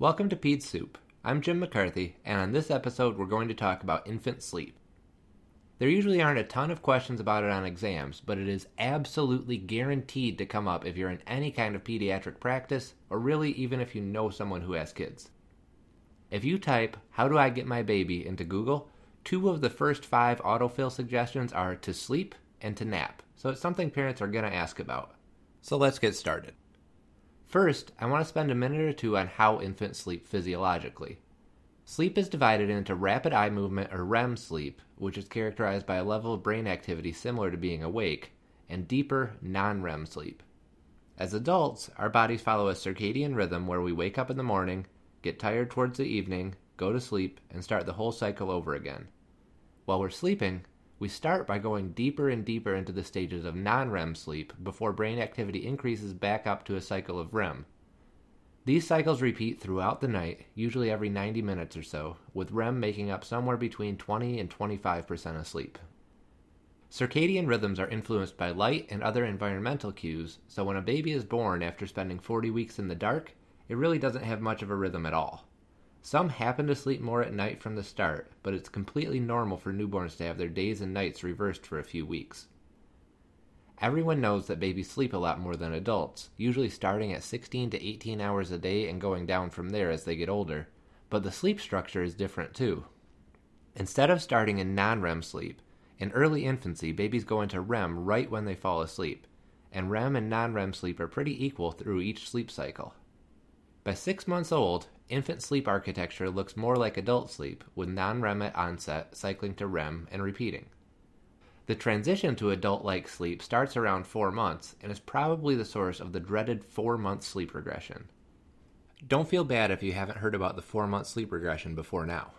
Welcome to Peds Soup. I'm Jim McCarthy, and on this episode, we're going to talk about infant sleep. There usually aren't a ton of questions about it on exams, but it is absolutely guaranteed to come up if you're in any kind of pediatric practice, or really even if you know someone who has kids. If you type, How do I get my baby into Google, two of the first five autofill suggestions are to sleep and to nap, so it's something parents are going to ask about. So let's get started. First, I want to spend a minute or two on how infants sleep physiologically. Sleep is divided into rapid eye movement or REM sleep, which is characterized by a level of brain activity similar to being awake, and deeper non REM sleep. As adults, our bodies follow a circadian rhythm where we wake up in the morning, get tired towards the evening, go to sleep, and start the whole cycle over again. While we're sleeping, we start by going deeper and deeper into the stages of non REM sleep before brain activity increases back up to a cycle of REM. These cycles repeat throughout the night, usually every 90 minutes or so, with REM making up somewhere between 20 and 25% of sleep. Circadian rhythms are influenced by light and other environmental cues, so when a baby is born after spending 40 weeks in the dark, it really doesn't have much of a rhythm at all. Some happen to sleep more at night from the start, but it's completely normal for newborns to have their days and nights reversed for a few weeks. Everyone knows that babies sleep a lot more than adults, usually starting at 16 to 18 hours a day and going down from there as they get older, but the sleep structure is different too. Instead of starting in non REM sleep, in early infancy, babies go into REM right when they fall asleep, and REM and non REM sleep are pretty equal through each sleep cycle. By six months old, infant sleep architecture looks more like adult sleep, with non REM at onset cycling to REM and repeating. The transition to adult like sleep starts around four months and is probably the source of the dreaded four month sleep regression. Don't feel bad if you haven't heard about the four month sleep regression before now.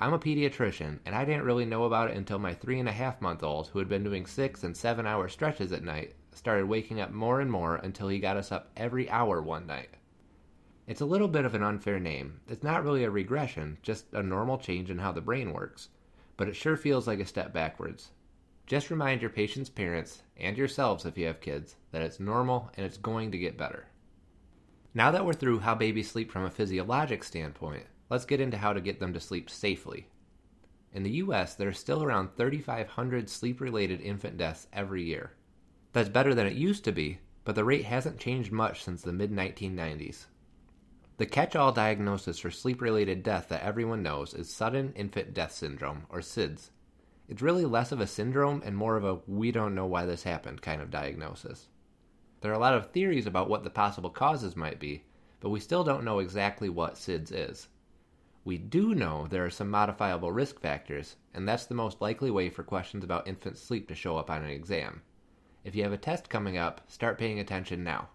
I'm a pediatrician, and I didn't really know about it until my three and a half month old, who had been doing six and seven hour stretches at night, started waking up more and more until he got us up every hour one night. It's a little bit of an unfair name. It's not really a regression, just a normal change in how the brain works. But it sure feels like a step backwards. Just remind your patient's parents, and yourselves if you have kids, that it's normal and it's going to get better. Now that we're through how babies sleep from a physiologic standpoint, let's get into how to get them to sleep safely. In the US, there are still around 3,500 sleep related infant deaths every year. That's better than it used to be, but the rate hasn't changed much since the mid 1990s. The catch all diagnosis for sleep related death that everyone knows is sudden infant death syndrome, or SIDS. It's really less of a syndrome and more of a we don't know why this happened kind of diagnosis. There are a lot of theories about what the possible causes might be, but we still don't know exactly what SIDS is. We do know there are some modifiable risk factors, and that's the most likely way for questions about infant sleep to show up on an exam. If you have a test coming up, start paying attention now.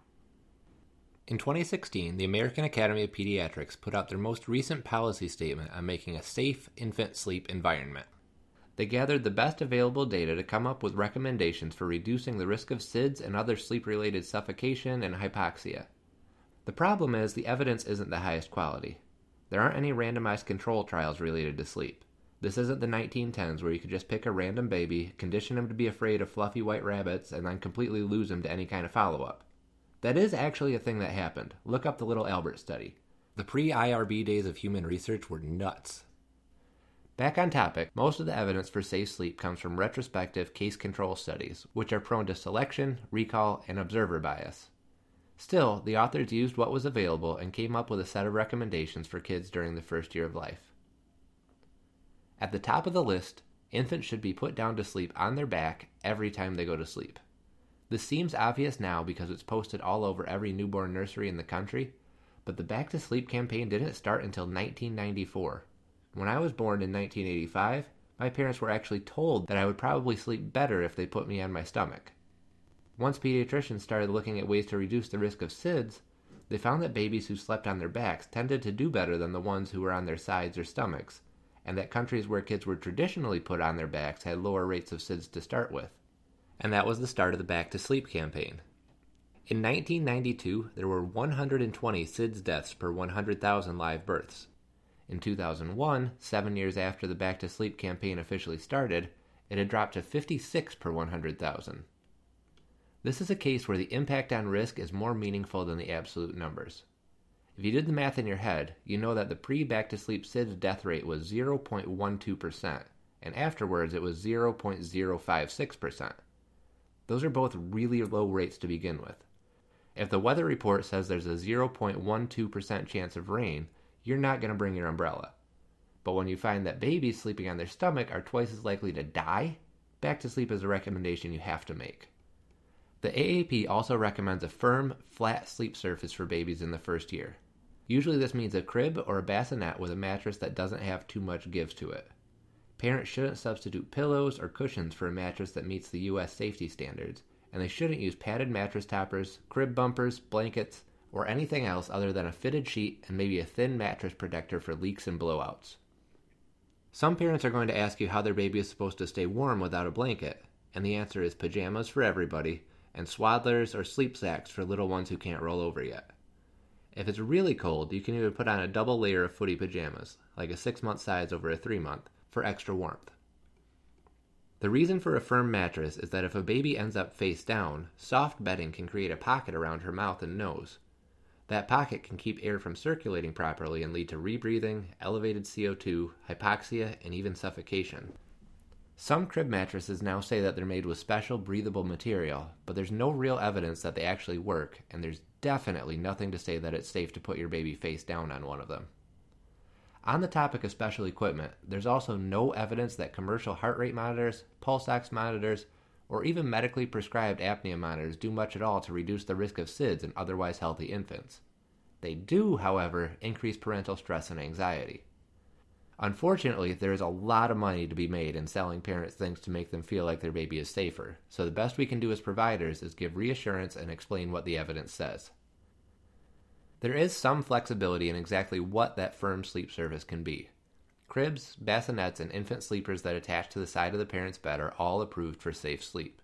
In 2016, the American Academy of Pediatrics put out their most recent policy statement on making a safe infant sleep environment. They gathered the best available data to come up with recommendations for reducing the risk of SIDS and other sleep related suffocation and hypoxia. The problem is the evidence isn't the highest quality. There aren't any randomized control trials related to sleep. This isn't the 1910s where you could just pick a random baby, condition him to be afraid of fluffy white rabbits, and then completely lose him to any kind of follow up. That is actually a thing that happened. Look up the Little Albert study. The pre IRB days of human research were nuts. Back on topic, most of the evidence for safe sleep comes from retrospective case control studies, which are prone to selection, recall, and observer bias. Still, the authors used what was available and came up with a set of recommendations for kids during the first year of life. At the top of the list, infants should be put down to sleep on their back every time they go to sleep. This seems obvious now because it's posted all over every newborn nursery in the country, but the Back to Sleep campaign didn't start until 1994. When I was born in 1985, my parents were actually told that I would probably sleep better if they put me on my stomach. Once pediatricians started looking at ways to reduce the risk of SIDS, they found that babies who slept on their backs tended to do better than the ones who were on their sides or stomachs, and that countries where kids were traditionally put on their backs had lower rates of SIDS to start with and that was the start of the Back to Sleep campaign. In 1992, there were 120 SIDS deaths per 100,000 live births. In 2001, seven years after the Back to Sleep campaign officially started, it had dropped to 56 per 100,000. This is a case where the impact on risk is more meaningful than the absolute numbers. If you did the math in your head, you know that the pre back to sleep SIDS death rate was 0.12%, and afterwards it was 0.056%. Those are both really low rates to begin with. If the weather report says there's a 0.12% chance of rain, you're not going to bring your umbrella. But when you find that babies sleeping on their stomach are twice as likely to die, back to sleep is a recommendation you have to make. The AAP also recommends a firm, flat sleep surface for babies in the first year. Usually, this means a crib or a bassinet with a mattress that doesn't have too much give to it. Parents shouldn't substitute pillows or cushions for a mattress that meets the U.S. safety standards, and they shouldn't use padded mattress toppers, crib bumpers, blankets, or anything else other than a fitted sheet and maybe a thin mattress protector for leaks and blowouts. Some parents are going to ask you how their baby is supposed to stay warm without a blanket, and the answer is pajamas for everybody and swaddlers or sleep sacks for little ones who can't roll over yet. If it's really cold, you can even put on a double layer of footy pajamas, like a six month size over a three month, for extra warmth. The reason for a firm mattress is that if a baby ends up face down, soft bedding can create a pocket around her mouth and nose, that pocket can keep air from circulating properly and lead to rebreathing, elevated CO2, hypoxia, and even suffocation. Some crib mattresses now say that they're made with special breathable material, but there's no real evidence that they actually work, and there's definitely nothing to say that it's safe to put your baby face down on one of them. On the topic of special equipment, there's also no evidence that commercial heart rate monitors, pulse ox monitors, or even medically prescribed apnea monitors do much at all to reduce the risk of SIDS in otherwise healthy infants. They do, however, increase parental stress and anxiety. Unfortunately, there is a lot of money to be made in selling parents things to make them feel like their baby is safer, so the best we can do as providers is give reassurance and explain what the evidence says. There is some flexibility in exactly what that firm sleep surface can be. Cribs, bassinets, and infant sleepers that attach to the side of the parent's bed are all approved for safe sleep.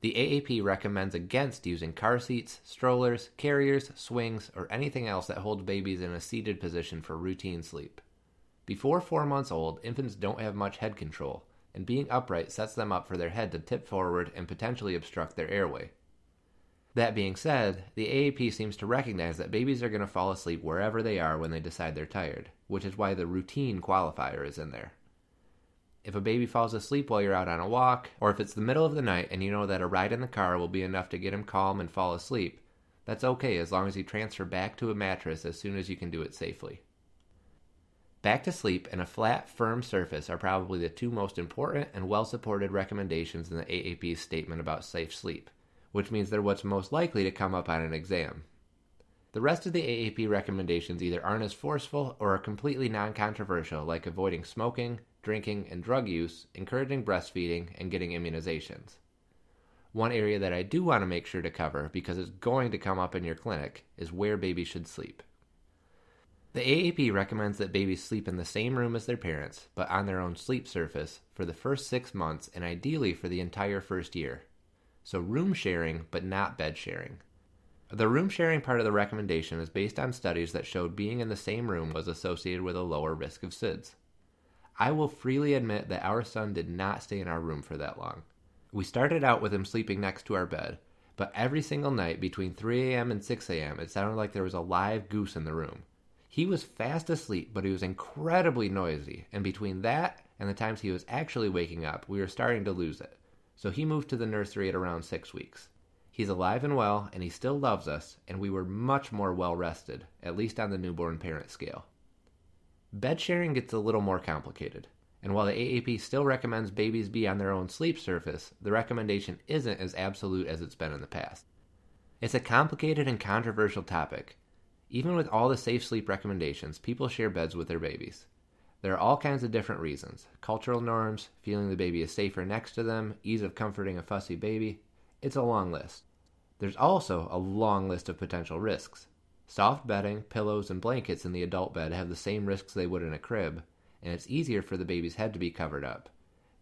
The AAP recommends against using car seats, strollers, carriers, swings, or anything else that holds babies in a seated position for routine sleep. Before four months old, infants don't have much head control, and being upright sets them up for their head to tip forward and potentially obstruct their airway. That being said, the AAP seems to recognize that babies are going to fall asleep wherever they are when they decide they're tired, which is why the routine qualifier is in there. If a baby falls asleep while you're out on a walk, or if it's the middle of the night and you know that a ride in the car will be enough to get him calm and fall asleep, that's okay as long as you transfer back to a mattress as soon as you can do it safely. Back to sleep and a flat, firm surface are probably the two most important and well supported recommendations in the AAP's statement about safe sleep which means they're what's most likely to come up on an exam. The rest of the AAP recommendations either aren't as forceful or are completely non controversial, like avoiding smoking, drinking, and drug use, encouraging breastfeeding, and getting immunizations. One area that I do want to make sure to cover, because it's going to come up in your clinic, is where babies should sleep. The AAP recommends that babies sleep in the same room as their parents, but on their own sleep surface, for the first six months and ideally for the entire first year. So, room sharing, but not bed sharing. The room sharing part of the recommendation is based on studies that showed being in the same room was associated with a lower risk of SIDS. I will freely admit that our son did not stay in our room for that long. We started out with him sleeping next to our bed, but every single night between 3 a.m. and 6 a.m., it sounded like there was a live goose in the room. He was fast asleep, but he was incredibly noisy, and between that and the times he was actually waking up, we were starting to lose it so he moved to the nursery at around six weeks. He's alive and well, and he still loves us, and we were much more well rested, at least on the newborn parent scale. Bed sharing gets a little more complicated, and while the AAP still recommends babies be on their own sleep surface, the recommendation isn't as absolute as it's been in the past. It's a complicated and controversial topic. Even with all the safe sleep recommendations, people share beds with their babies. There are all kinds of different reasons cultural norms, feeling the baby is safer next to them, ease of comforting a fussy baby. It's a long list. There's also a long list of potential risks. Soft bedding, pillows, and blankets in the adult bed have the same risks they would in a crib, and it's easier for the baby's head to be covered up.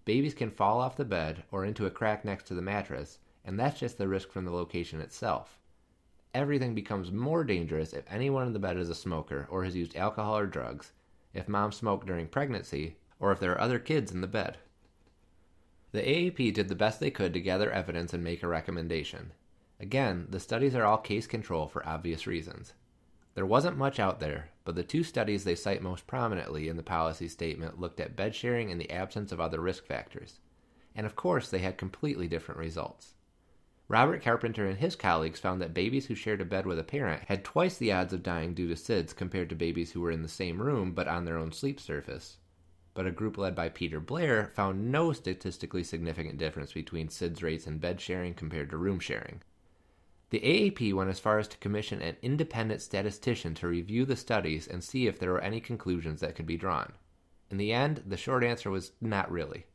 Babies can fall off the bed or into a crack next to the mattress, and that's just the risk from the location itself. Everything becomes more dangerous if anyone in the bed is a smoker or has used alcohol or drugs, if mom smoked during pregnancy, or if there are other kids in the bed. The AAP did the best they could to gather evidence and make a recommendation. Again, the studies are all case control for obvious reasons. There wasn't much out there, but the two studies they cite most prominently in the policy statement looked at bed sharing in the absence of other risk factors. And of course, they had completely different results. Robert Carpenter and his colleagues found that babies who shared a bed with a parent had twice the odds of dying due to SIDS compared to babies who were in the same room but on their own sleep surface. But a group led by Peter Blair found no statistically significant difference between SIDS rates in bed sharing compared to room sharing. The AAP went as far as to commission an independent statistician to review the studies and see if there were any conclusions that could be drawn. In the end, the short answer was not really.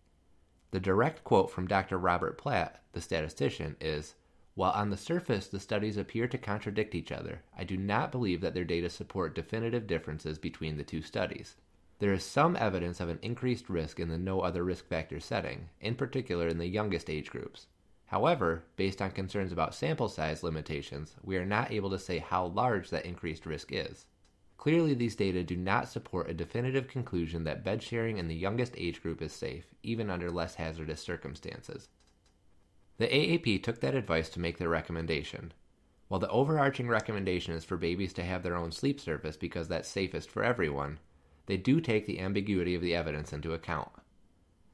The direct quote from Dr. Robert Platt, the statistician, is While on the surface the studies appear to contradict each other, I do not believe that their data support definitive differences between the two studies. There is some evidence of an increased risk in the no other risk factor setting, in particular in the youngest age groups. However, based on concerns about sample size limitations, we are not able to say how large that increased risk is. Clearly, these data do not support a definitive conclusion that bed sharing in the youngest age group is safe, even under less hazardous circumstances. The AAP took that advice to make their recommendation. While the overarching recommendation is for babies to have their own sleep surface because that's safest for everyone, they do take the ambiguity of the evidence into account.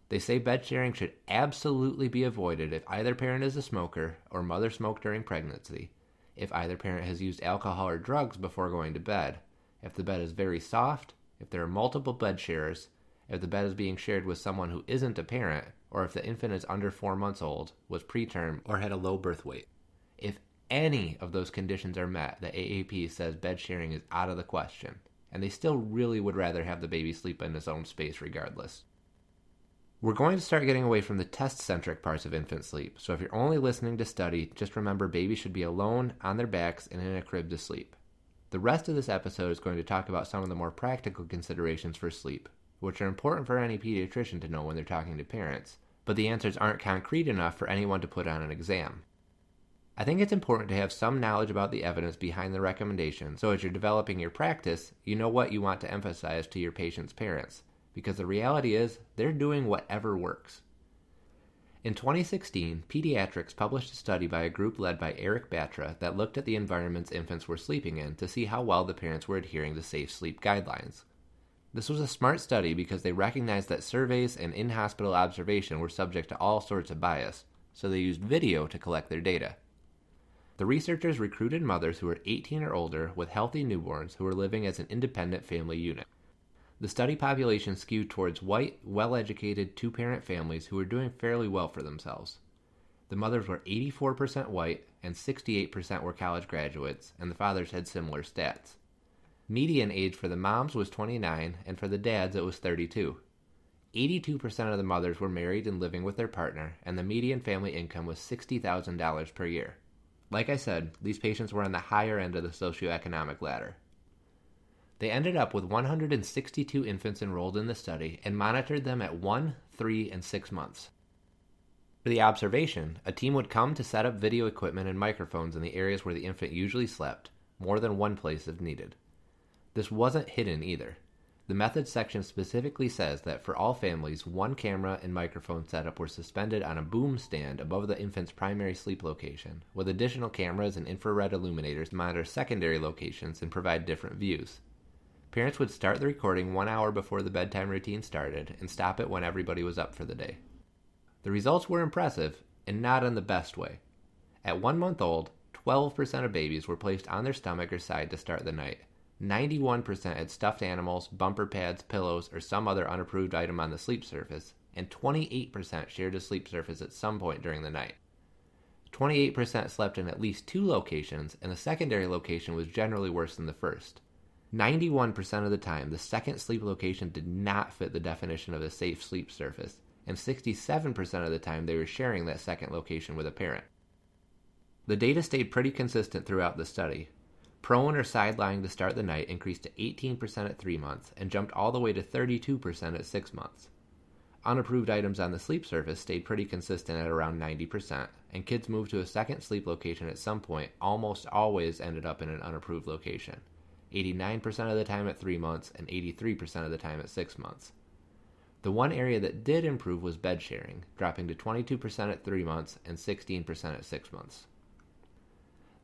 They say bed sharing should absolutely be avoided if either parent is a smoker or mother smoked during pregnancy, if either parent has used alcohol or drugs before going to bed, if the bed is very soft, if there are multiple bed sharers, if the bed is being shared with someone who isn't a parent, or if the infant is under four months old, was preterm, or had a low birth weight. If any of those conditions are met, the AAP says bed sharing is out of the question, and they still really would rather have the baby sleep in his own space regardless. We're going to start getting away from the test centric parts of infant sleep, so if you're only listening to study, just remember babies should be alone, on their backs, and in a crib to sleep. The rest of this episode is going to talk about some of the more practical considerations for sleep, which are important for any pediatrician to know when they're talking to parents, but the answers aren't concrete enough for anyone to put on an exam. I think it's important to have some knowledge about the evidence behind the recommendation so as you're developing your practice, you know what you want to emphasize to your patient's parents, because the reality is they're doing whatever works. In 2016, Pediatrics published a study by a group led by Eric Batra that looked at the environments infants were sleeping in to see how well the parents were adhering to safe sleep guidelines. This was a smart study because they recognized that surveys and in hospital observation were subject to all sorts of bias, so they used video to collect their data. The researchers recruited mothers who were 18 or older with healthy newborns who were living as an independent family unit. The study population skewed towards white, well educated two parent families who were doing fairly well for themselves. The mothers were 84% white and 68% were college graduates, and the fathers had similar stats. Median age for the moms was 29, and for the dads it was 32. 82% of the mothers were married and living with their partner, and the median family income was $60,000 per year. Like I said, these patients were on the higher end of the socioeconomic ladder. They ended up with 162 infants enrolled in the study and monitored them at 1, 3, and 6 months. For the observation, a team would come to set up video equipment and microphones in the areas where the infant usually slept, more than one place if needed. This wasn't hidden either. The methods section specifically says that for all families, one camera and microphone setup were suspended on a boom stand above the infant's primary sleep location, with additional cameras and infrared illuminators monitor secondary locations and provide different views. Parents would start the recording one hour before the bedtime routine started and stop it when everybody was up for the day. The results were impressive, and not in the best way. At one month old, 12% of babies were placed on their stomach or side to start the night. 91% had stuffed animals, bumper pads, pillows, or some other unapproved item on the sleep surface, and 28% shared a sleep surface at some point during the night. 28% slept in at least two locations, and the secondary location was generally worse than the first. 91% of the time, the second sleep location did not fit the definition of a safe sleep surface, and 67% of the time they were sharing that second location with a parent. The data stayed pretty consistent throughout the study. Prone or side lying to start the night increased to 18% at 3 months and jumped all the way to 32% at 6 months. Unapproved items on the sleep surface stayed pretty consistent at around 90%, and kids moved to a second sleep location at some point almost always ended up in an unapproved location. 89% of the time at 3 months, and 83% of the time at 6 months. The one area that did improve was bed sharing, dropping to 22% at 3 months and 16% at 6 months.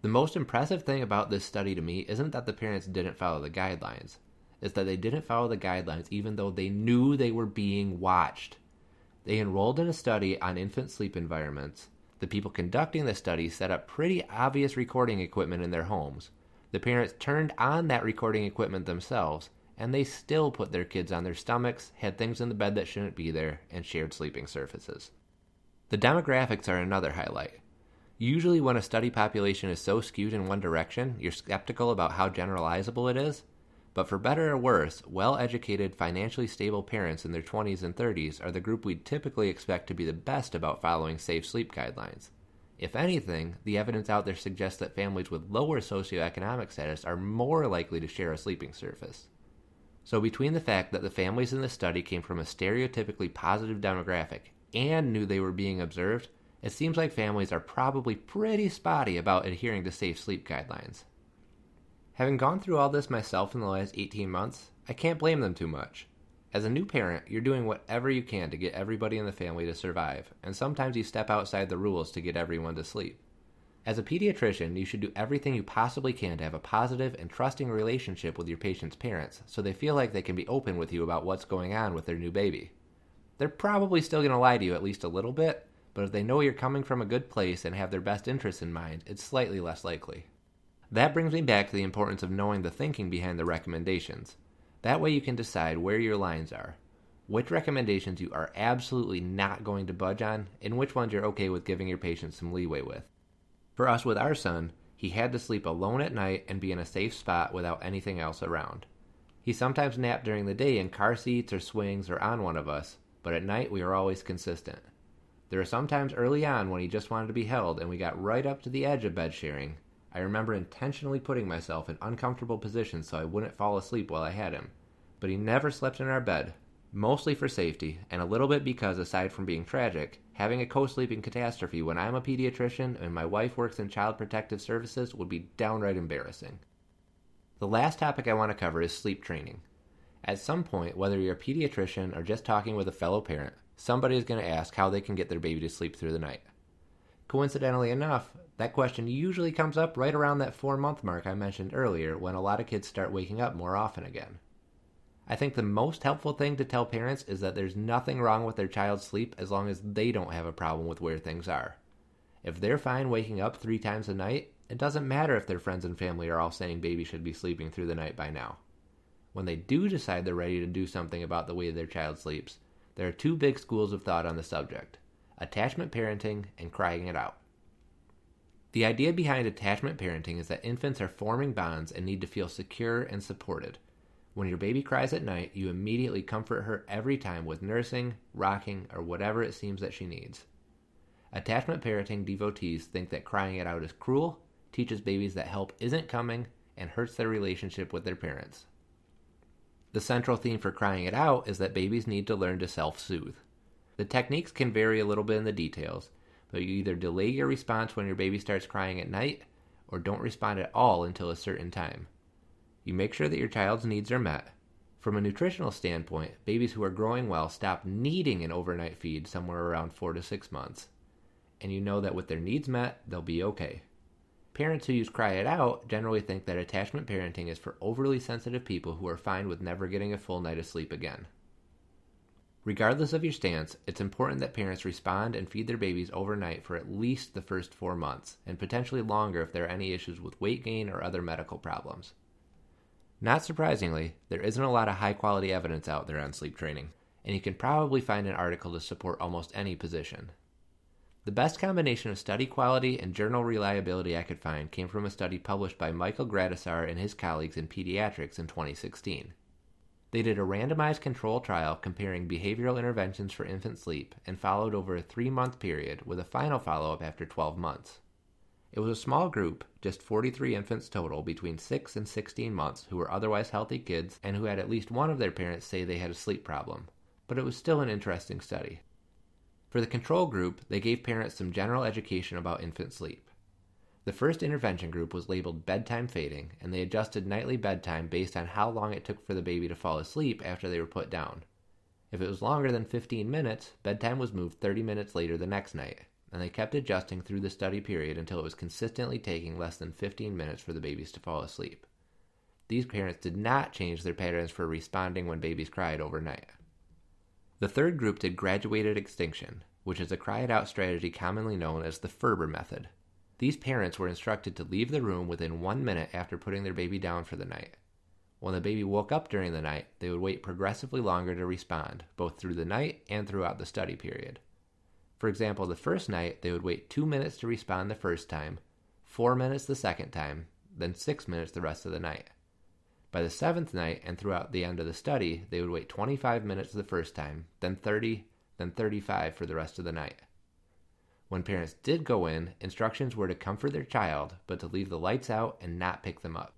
The most impressive thing about this study to me isn't that the parents didn't follow the guidelines, it's that they didn't follow the guidelines even though they knew they were being watched. They enrolled in a study on infant sleep environments. The people conducting the study set up pretty obvious recording equipment in their homes. The parents turned on that recording equipment themselves, and they still put their kids on their stomachs, had things in the bed that shouldn't be there, and shared sleeping surfaces. The demographics are another highlight. Usually, when a study population is so skewed in one direction, you're skeptical about how generalizable it is. But for better or worse, well educated, financially stable parents in their 20s and 30s are the group we'd typically expect to be the best about following safe sleep guidelines. If anything, the evidence out there suggests that families with lower socioeconomic status are more likely to share a sleeping surface. So, between the fact that the families in the study came from a stereotypically positive demographic and knew they were being observed, it seems like families are probably pretty spotty about adhering to safe sleep guidelines. Having gone through all this myself in the last 18 months, I can't blame them too much. As a new parent, you're doing whatever you can to get everybody in the family to survive, and sometimes you step outside the rules to get everyone to sleep. As a pediatrician, you should do everything you possibly can to have a positive and trusting relationship with your patient's parents so they feel like they can be open with you about what's going on with their new baby. They're probably still going to lie to you at least a little bit, but if they know you're coming from a good place and have their best interests in mind, it's slightly less likely. That brings me back to the importance of knowing the thinking behind the recommendations. That way you can decide where your lines are, which recommendations you are absolutely not going to budge on, and which ones you're okay with giving your patient some leeway with. For us with our son, he had to sleep alone at night and be in a safe spot without anything else around. He sometimes napped during the day in car seats or swings or on one of us, but at night we were always consistent. There were some times early on when he just wanted to be held and we got right up to the edge of bed sharing, I remember intentionally putting myself in uncomfortable positions so I wouldn't fall asleep while I had him. But he never slept in our bed, mostly for safety, and a little bit because, aside from being tragic, having a co sleeping catastrophe when I'm a pediatrician and my wife works in child protective services would be downright embarrassing. The last topic I want to cover is sleep training. At some point, whether you're a pediatrician or just talking with a fellow parent, somebody is going to ask how they can get their baby to sleep through the night. Coincidentally enough, that question usually comes up right around that four month mark I mentioned earlier when a lot of kids start waking up more often again. I think the most helpful thing to tell parents is that there's nothing wrong with their child's sleep as long as they don't have a problem with where things are. If they're fine waking up three times a night, it doesn't matter if their friends and family are all saying baby should be sleeping through the night by now. When they do decide they're ready to do something about the way their child sleeps, there are two big schools of thought on the subject attachment parenting and crying it out. The idea behind attachment parenting is that infants are forming bonds and need to feel secure and supported. When your baby cries at night, you immediately comfort her every time with nursing, rocking, or whatever it seems that she needs. Attachment parenting devotees think that crying it out is cruel, teaches babies that help isn't coming, and hurts their relationship with their parents. The central theme for crying it out is that babies need to learn to self soothe. The techniques can vary a little bit in the details, but you either delay your response when your baby starts crying at night or don't respond at all until a certain time. You make sure that your child's needs are met. From a nutritional standpoint, babies who are growing well stop needing an overnight feed somewhere around 4 to 6 months. And you know that with their needs met, they'll be okay. Parents who use Cry It Out generally think that attachment parenting is for overly sensitive people who are fine with never getting a full night of sleep again. Regardless of your stance, it's important that parents respond and feed their babies overnight for at least the first four months, and potentially longer if there are any issues with weight gain or other medical problems. Not surprisingly, there isn't a lot of high quality evidence out there on sleep training, and you can probably find an article to support almost any position. The best combination of study quality and journal reliability I could find came from a study published by Michael Gradisar and his colleagues in Pediatrics in 2016. They did a randomized control trial comparing behavioral interventions for infant sleep and followed over a three month period with a final follow up after 12 months. It was a small group, just 43 infants total between 6 and 16 months who were otherwise healthy kids and who had at least one of their parents say they had a sleep problem, but it was still an interesting study. For the control group, they gave parents some general education about infant sleep. The first intervention group was labeled bedtime fading, and they adjusted nightly bedtime based on how long it took for the baby to fall asleep after they were put down. If it was longer than 15 minutes, bedtime was moved 30 minutes later the next night, and they kept adjusting through the study period until it was consistently taking less than 15 minutes for the babies to fall asleep. These parents did not change their patterns for responding when babies cried overnight. The third group did graduated extinction, which is a cry it out strategy commonly known as the Ferber method. These parents were instructed to leave the room within one minute after putting their baby down for the night. When the baby woke up during the night, they would wait progressively longer to respond, both through the night and throughout the study period. For example, the first night, they would wait two minutes to respond the first time, four minutes the second time, then six minutes the rest of the night. By the seventh night and throughout the end of the study, they would wait 25 minutes the first time, then 30, then 35 for the rest of the night. When parents did go in, instructions were to comfort their child, but to leave the lights out and not pick them up.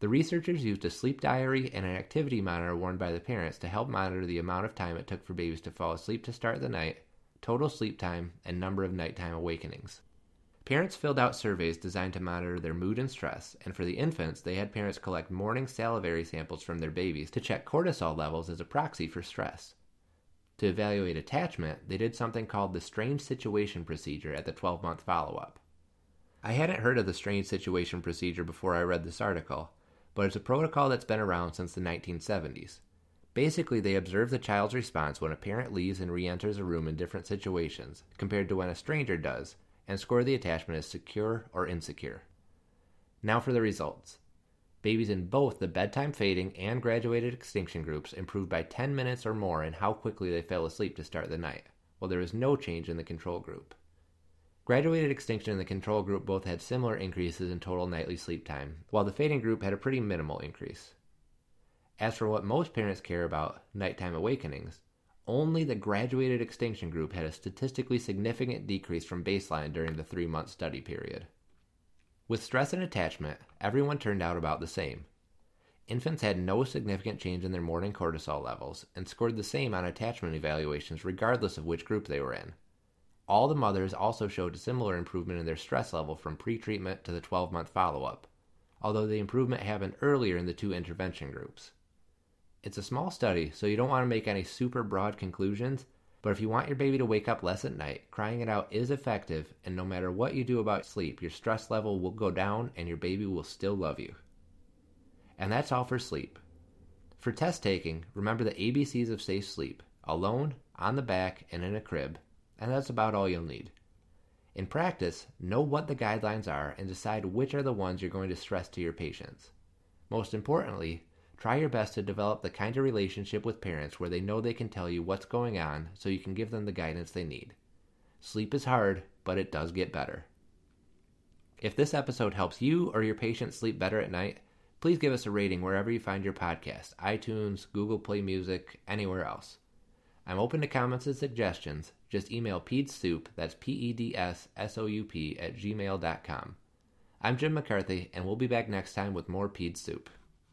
The researchers used a sleep diary and an activity monitor worn by the parents to help monitor the amount of time it took for babies to fall asleep to start the night, total sleep time, and number of nighttime awakenings. Parents filled out surveys designed to monitor their mood and stress, and for the infants, they had parents collect morning salivary samples from their babies to check cortisol levels as a proxy for stress. To evaluate attachment, they did something called the strange situation procedure at the 12 month follow up. I hadn't heard of the strange situation procedure before I read this article, but it's a protocol that's been around since the 1970s. Basically, they observe the child's response when a parent leaves and re enters a room in different situations, compared to when a stranger does, and score the attachment as secure or insecure. Now for the results. Babies in both the bedtime fading and graduated extinction groups improved by 10 minutes or more in how quickly they fell asleep to start the night, while there was no change in the control group. Graduated extinction and the control group both had similar increases in total nightly sleep time, while the fading group had a pretty minimal increase. As for what most parents care about, nighttime awakenings, only the graduated extinction group had a statistically significant decrease from baseline during the three month study period. With stress and attachment, everyone turned out about the same. Infants had no significant change in their morning cortisol levels and scored the same on attachment evaluations regardless of which group they were in. All the mothers also showed a similar improvement in their stress level from pre-treatment to the 12 month follow up, although the improvement happened earlier in the two intervention groups. It's a small study, so you don't want to make any super broad conclusions, but if you want your baby to wake up less at night, crying it out is effective, and no matter what you do about sleep, your stress level will go down and your baby will still love you. And that's all for sleep. For test taking, remember the ABCs of safe sleep alone, on the back, and in a crib, and that's about all you'll need. In practice, know what the guidelines are and decide which are the ones you're going to stress to your patients. Most importantly, Try your best to develop the kind of relationship with parents where they know they can tell you what's going on so you can give them the guidance they need. Sleep is hard, but it does get better. If this episode helps you or your patient sleep better at night, please give us a rating wherever you find your podcast iTunes, Google Play Music, anywhere else. I'm open to comments and suggestions. Just email pedsoup, that's P E D S S O U P, at gmail.com. I'm Jim McCarthy, and we'll be back next time with more Ped Soup.